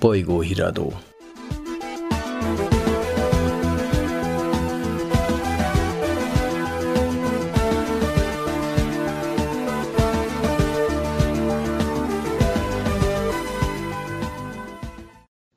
Bolygóhíradó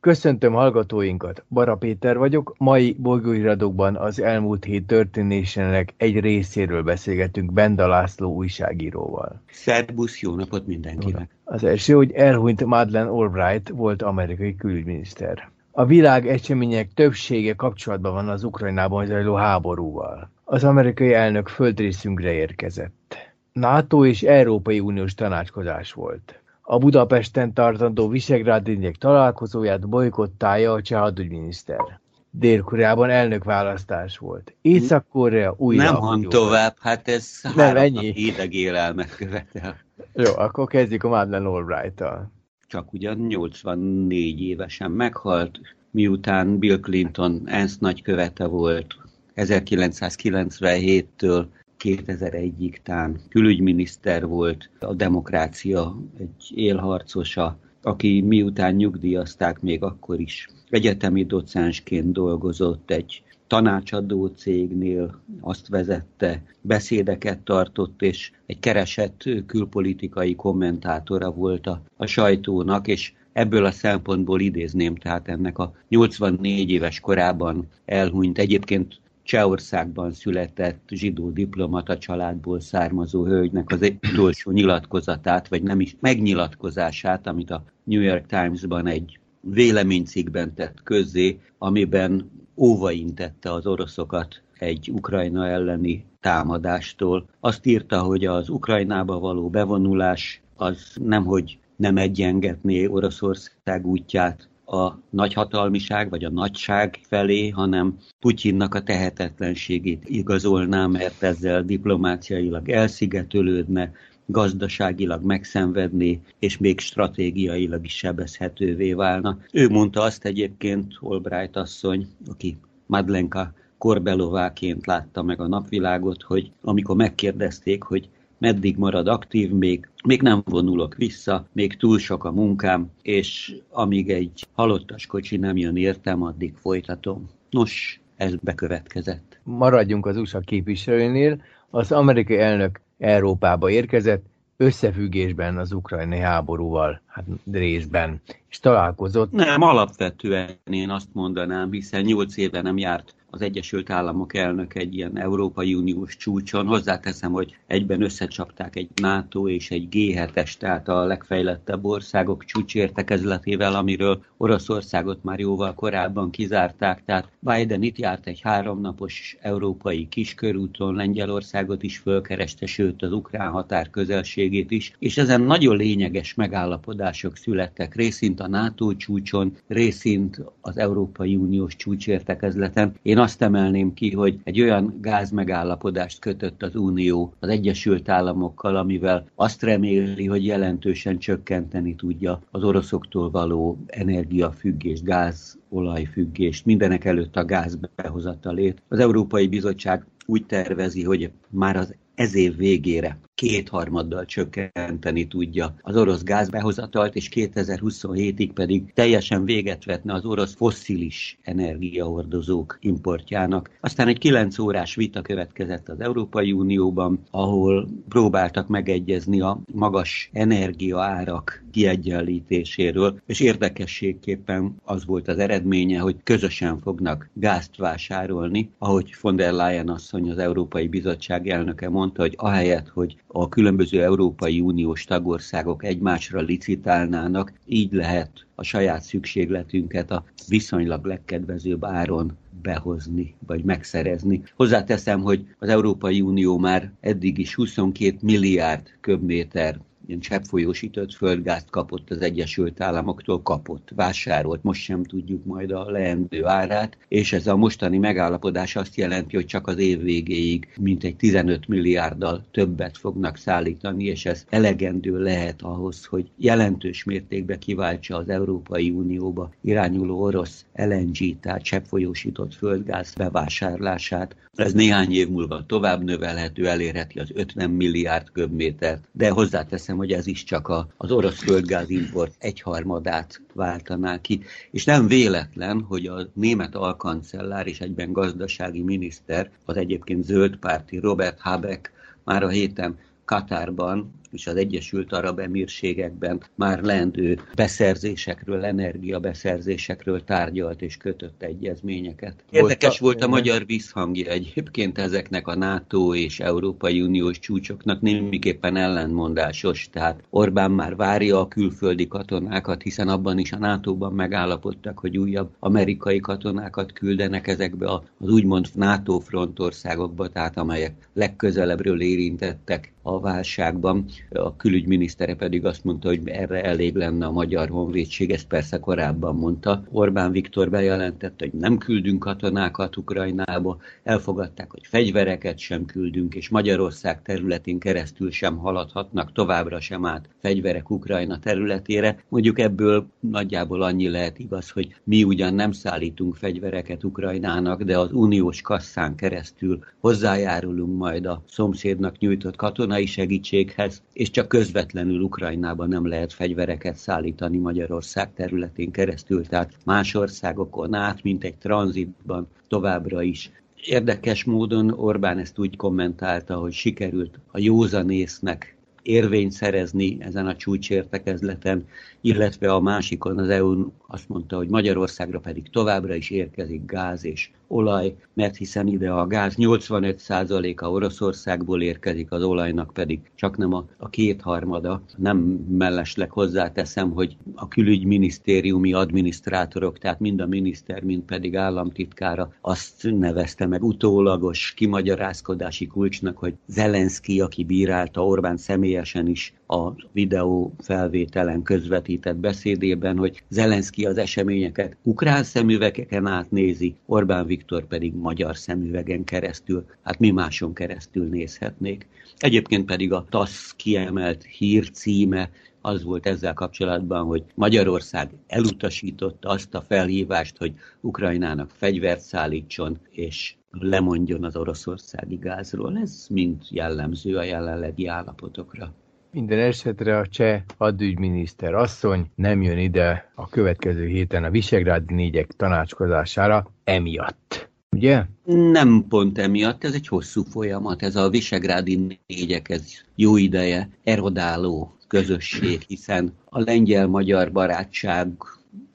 Köszöntöm hallgatóinkat, Bara Péter vagyok, mai bolygóiradókban az elmúlt hét történésének egy részéről beszélgetünk Benda László újságíróval. Szerbusz, jó napot mindenkinek! Az első, hogy elhunyt Madeleine Albright volt amerikai külügyminiszter. A világ események többsége kapcsolatban van az Ukrajnában zajló háborúval. Az amerikai elnök földrészünkre érkezett. NATO és Európai Uniós tanácskozás volt. A Budapesten tartandó Visegrád találkozóját bolykottálja a cseh hadügyminiszter. Dél-Koreában elnökválasztás volt. Észak-Korea újra... Nem mond tovább, hát ez nem ennyi. hideg élelmet követel. Jó, akkor kezdjük a Madeleine Albright-tal. Csak ugyan 84 évesen meghalt, miután Bill Clinton ENSZ nagykövete volt 1997-től 2001-ig tán külügyminiszter volt, a demokrácia egy élharcosa, aki miután nyugdíjazták még akkor is egyetemi docensként dolgozott egy tanácsadó cégnél, azt vezette, beszédeket tartott, és egy keresett külpolitikai kommentátora volt a, a sajtónak, és ebből a szempontból idézném, tehát ennek a 84 éves korában elhunyt, egyébként Csehországban született zsidó diplomata családból származó hölgynek az utolsó nyilatkozatát, vagy nem is megnyilatkozását, amit a New York Times-ban egy véleménycikkben tett közzé, amiben óvaintette az oroszokat egy Ukrajna elleni támadástól. Azt írta, hogy az Ukrajnába való bevonulás az nemhogy nem egyengetné Oroszország útját, a nagyhatalmiság vagy a nagyság felé, hanem Putyinnak a tehetetlenségét igazolná, mert ezzel diplomáciailag elszigetölődne, gazdaságilag megszenvedné, és még stratégiailag is sebezhetővé válna. Ő mondta azt egyébként, Albright asszony, aki Madlenka Korbelováként látta meg a napvilágot, hogy amikor megkérdezték, hogy meddig marad aktív, még, még nem vonulok vissza, még túl sok a munkám, és amíg egy halottas kocsi nem jön értem, addig folytatom. Nos, ez bekövetkezett. Maradjunk az USA képviselőnél. Az amerikai elnök Európába érkezett, összefüggésben az ukrajnai háborúval, hát részben, és találkozott. Nem, alapvetően én azt mondanám, hiszen nyolc éve nem járt az Egyesült Államok elnök egy ilyen Európai Uniós csúcson. Hozzáteszem, hogy egyben összecsapták egy NATO és egy G7-es, tehát a legfejlettebb országok csúcsértekezletével, amiről Oroszországot már jóval korábban kizárták. Tehát Biden itt járt egy háromnapos európai kiskörúton, Lengyelországot is fölkereste, sőt az ukrán határ közelségét is, és ezen nagyon lényeges megállapodások születtek, részint a NATO csúcson, részint az Európai Uniós csúcsértekezleten. Én azt emelném ki, hogy egy olyan gázmegállapodást kötött az Unió az Egyesült Államokkal, amivel azt reméli, hogy jelentősen csökkenteni tudja az oroszoktól való energiafüggést, gáz olajfüggést, mindenek előtt a gáz behozatalét. Az Európai Bizottság úgy tervezi, hogy már az ez év végére kétharmaddal csökkenteni tudja az orosz gázbehozatalt, és 2027-ig pedig teljesen véget vetne az orosz fosszilis energiahordozók importjának. Aztán egy 9 órás vita következett az Európai Unióban, ahol próbáltak megegyezni a magas energiaárak kiegyenlítéséről, és érdekességképpen az volt az eredménye, hogy közösen fognak gázt vásárolni, ahogy von der Leyen asszony, az Európai Bizottság elnöke mondta, hogy ahelyett, hogy a különböző Európai Uniós tagországok egymásra licitálnának, így lehet a saját szükségletünket a viszonylag legkedvezőbb áron behozni, vagy megszerezni. Hozzáteszem, hogy az Európai Unió már eddig is 22 milliárd köbméter ilyen cseppfolyósított földgázt kapott az Egyesült Államoktól, kapott, vásárolt, most sem tudjuk majd a leendő árát, és ez a mostani megállapodás azt jelenti, hogy csak az év végéig mintegy 15 milliárddal többet fognak szállítani, és ez elegendő lehet ahhoz, hogy jelentős mértékben kiváltsa az Európai Unióba irányuló orosz LNG, tehát cseppfolyósított földgáz bevásárlását. Ez néhány év múlva tovább növelhető, elérheti az 50 milliárd köbmétert, de hozzáteszem, hogy ez is csak a, az orosz földgázimport egyharmadát váltaná ki. És nem véletlen, hogy a német alkancellár és egyben gazdasági miniszter, az egyébként zöldpárti Robert Habeck már a héten Katárban és az Egyesült Arab Emírségekben már lendő beszerzésekről, energiabeszerzésekről tárgyalt és kötött egyezményeket. Érdekes volt a magyar visszhangja egyébként ezeknek a NATO és Európai Uniós csúcsoknak némiképpen ellenmondásos, tehát Orbán már várja a külföldi katonákat, hiszen abban is a NATO-ban megállapodtak, hogy újabb amerikai katonákat küldenek ezekbe az úgymond NATO frontországokba, tehát amelyek legközelebbről érintettek a válságban. A külügyminisztere pedig azt mondta, hogy erre elég lenne a magyar honvédség, ezt persze korábban mondta. Orbán Viktor bejelentette, hogy nem küldünk katonákat Ukrajnába, elfogadták, hogy fegyvereket sem küldünk, és Magyarország területén keresztül sem haladhatnak továbbra sem át fegyverek Ukrajna területére. Mondjuk ebből nagyjából annyi lehet igaz, hogy mi ugyan nem szállítunk fegyvereket Ukrajnának, de az uniós kasszán keresztül hozzájárulunk majd a szomszédnak nyújtott katonai segítséghez, és csak közvetlenül Ukrajnába nem lehet fegyvereket szállítani Magyarország területén keresztül, tehát más országokon át, mint egy tranzitban továbbra is. Érdekes módon Orbán ezt úgy kommentálta, hogy sikerült a józanésznek érvényt szerezni ezen a csúcsértekezleten, illetve a másikon az EU azt mondta, hogy Magyarországra pedig továbbra is érkezik gáz és olaj, mert hiszen ide a gáz 85%-a Oroszországból érkezik, az olajnak pedig csak nem a, a kétharmada. Nem mellesleg hozzáteszem, hogy a külügyminisztériumi adminisztrátorok, tehát mind a miniszter, mind pedig államtitkára azt nevezte meg utólagos kimagyarázkodási kulcsnak, hogy Zelenszky, aki bírálta Orbán személyesen is a videó felvételen közvetített beszédében, hogy Zelenszky az eseményeket ukrán szemüvegeken átnézi, Orbán Viktor pedig magyar szemüvegen keresztül, hát mi máson keresztül nézhetnék. Egyébként pedig a TASZ kiemelt hír címe az volt ezzel kapcsolatban, hogy Magyarország elutasította azt a felhívást, hogy Ukrajnának fegyvert szállítson, és lemondjon az oroszországi gázról. Ez mind jellemző a jelenlegi állapotokra. Minden esetre a cseh hadügyminiszter asszony nem jön ide a következő héten a Visegrádi négyek tanácskozására emiatt. Ugye? Nem pont emiatt, ez egy hosszú folyamat. Ez a Visegrádi négyek, ez jó ideje erodáló közösség, hiszen a lengyel-magyar barátság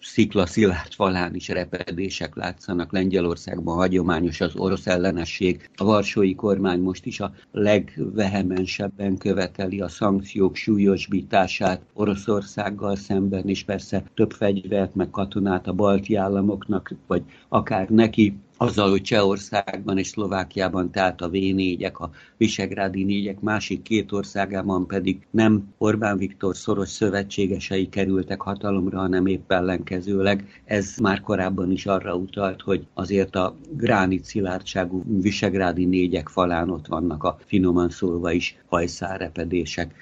szikla szilárd falán is repedések látszanak. Lengyelországban hagyományos az orosz ellenesség. A varsói kormány most is a legvehemensebben követeli a szankciók súlyosbítását Oroszországgal szemben, és persze több fegyvert meg katonát a balti államoknak, vagy akár neki azzal, hogy Csehországban és Szlovákiában, tehát a V4-ek, a Visegrádi négyek másik két országában pedig nem Orbán Viktor szoros szövetségesei kerültek hatalomra, hanem épp ellenkezőleg. Ez már korábban is arra utalt, hogy azért a gránit szilárdságú Visegrádi négyek falán ott vannak a finoman szólva is hajszárepedések.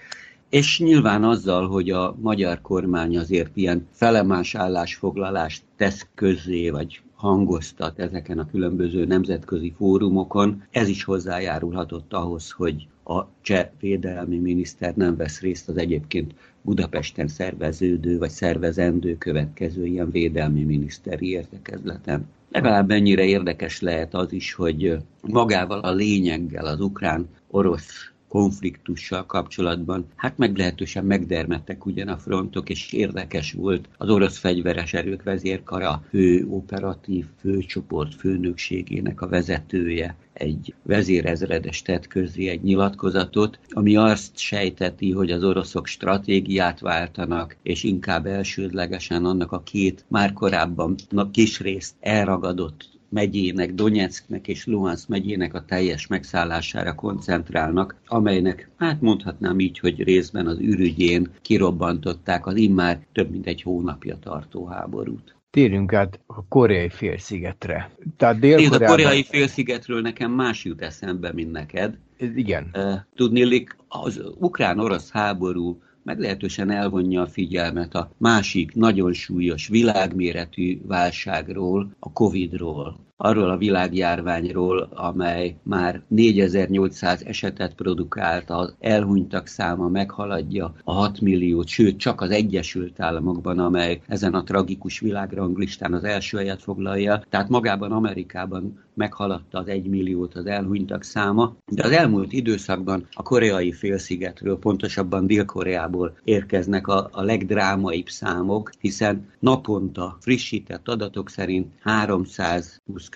És nyilván azzal, hogy a magyar kormány azért ilyen felemás állásfoglalást tesz közzé, vagy hangoztat ezeken a különböző nemzetközi fórumokon. Ez is hozzájárulhatott ahhoz, hogy a cseh védelmi miniszter nem vesz részt az egyébként Budapesten szerveződő vagy szervezendő következő ilyen védelmi miniszteri értekezleten. Legalább ennyire érdekes lehet az is, hogy magával a lényeggel, az ukrán-orosz konfliktussal kapcsolatban, hát meglehetősen megdermettek ugyan a frontok, és érdekes volt az orosz fegyveres erők vezérkara. Fő operatív főcsoport főnökségének a vezetője egy vezérezredes tett közé egy nyilatkozatot, ami azt sejteti, hogy az oroszok stratégiát váltanak, és inkább elsődlegesen annak a két már korábban kis részt elragadott megyének, Donetsknek és Luhansk megyének a teljes megszállására koncentrálnak, amelynek, hát mondhatnám így, hogy részben az ürügyén kirobbantották az immár több mint egy hónapja tartó háborút. Térjünk át a koreai félszigetre. Tehát dél A koreai félszigetről nekem más jut eszembe, mint neked. Igen. Tudnélik, az ukrán-orosz háború meglehetősen elvonja a figyelmet a másik nagyon súlyos világméretű válságról, a Covid-ról. Arról a világjárványról, amely már 4800 esetet produkált, az elhunytak száma meghaladja a 6 milliót, sőt csak az Egyesült Államokban, amely ezen a tragikus világranglistán az első helyet foglalja, tehát magában Amerikában meghaladta az egymilliót az elhunytak száma, de az elmúlt időszakban a koreai félszigetről, pontosabban Dél-Koreából érkeznek a, a legdrámaibb számok, hiszen naponta frissített adatok szerint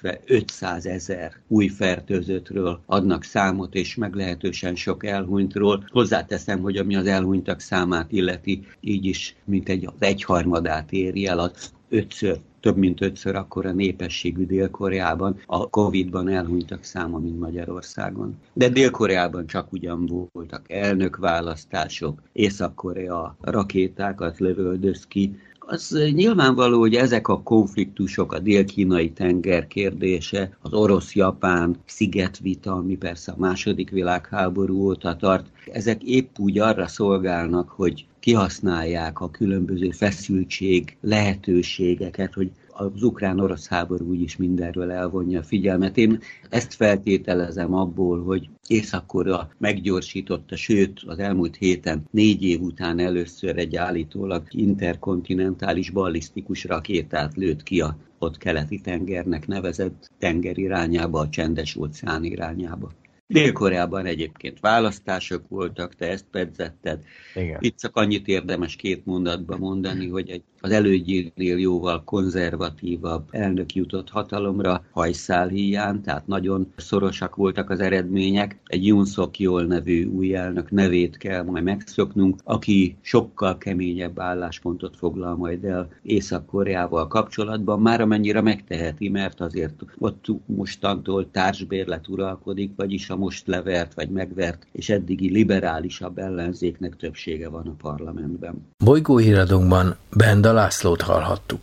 320-500 ezer új fertőzöttről adnak számot, és meglehetősen sok elhunytról. Hozzáteszem, hogy ami az elhunytak számát illeti, így is mint egy, az egyharmadát éri el az ötször több mint ötször akkora népességű Dél-Koreában a Covid-ban elhunytak száma, mint Magyarországon. De Dél-Koreában csak ugyan voltak elnökválasztások, Észak-Korea rakétákat lövöldöz ki, az nyilvánvaló, hogy ezek a konfliktusok, a dél-kínai tenger kérdése, az orosz-japán szigetvita, ami persze a második világháború óta tart, ezek épp úgy arra szolgálnak, hogy kihasználják a különböző feszültség lehetőségeket, hogy az ukrán-orosz háború úgyis mindenről elvonja a figyelmet. Én ezt feltételezem abból, hogy Észak-Korea meggyorsította, sőt az elmúlt héten négy év után először egy állítólag interkontinentális ballisztikus rakétát lőtt ki a ott keleti tengernek nevezett tenger irányába, a csendes óceán irányába. Dél-Koreában egyébként választások voltak, te ezt pedzetted. Igen. Itt csak annyit érdemes két mondatban mondani, hogy egy az elődjénél jóval konzervatívabb elnök jutott hatalomra hajszál híján, tehát nagyon szorosak voltak az eredmények. Egy Suk Yeol nevű új elnök nevét kell majd megszoknunk, aki sokkal keményebb álláspontot foglal majd el Észak-Koreával kapcsolatban, már amennyire megteheti, mert azért ott mostantól társbérlet uralkodik, vagyis a most levert vagy megvert és eddigi liberálisabb ellenzéknek többsége van a parlamentben. Bolygóhíradónkban Benda Lászlót hallhattuk.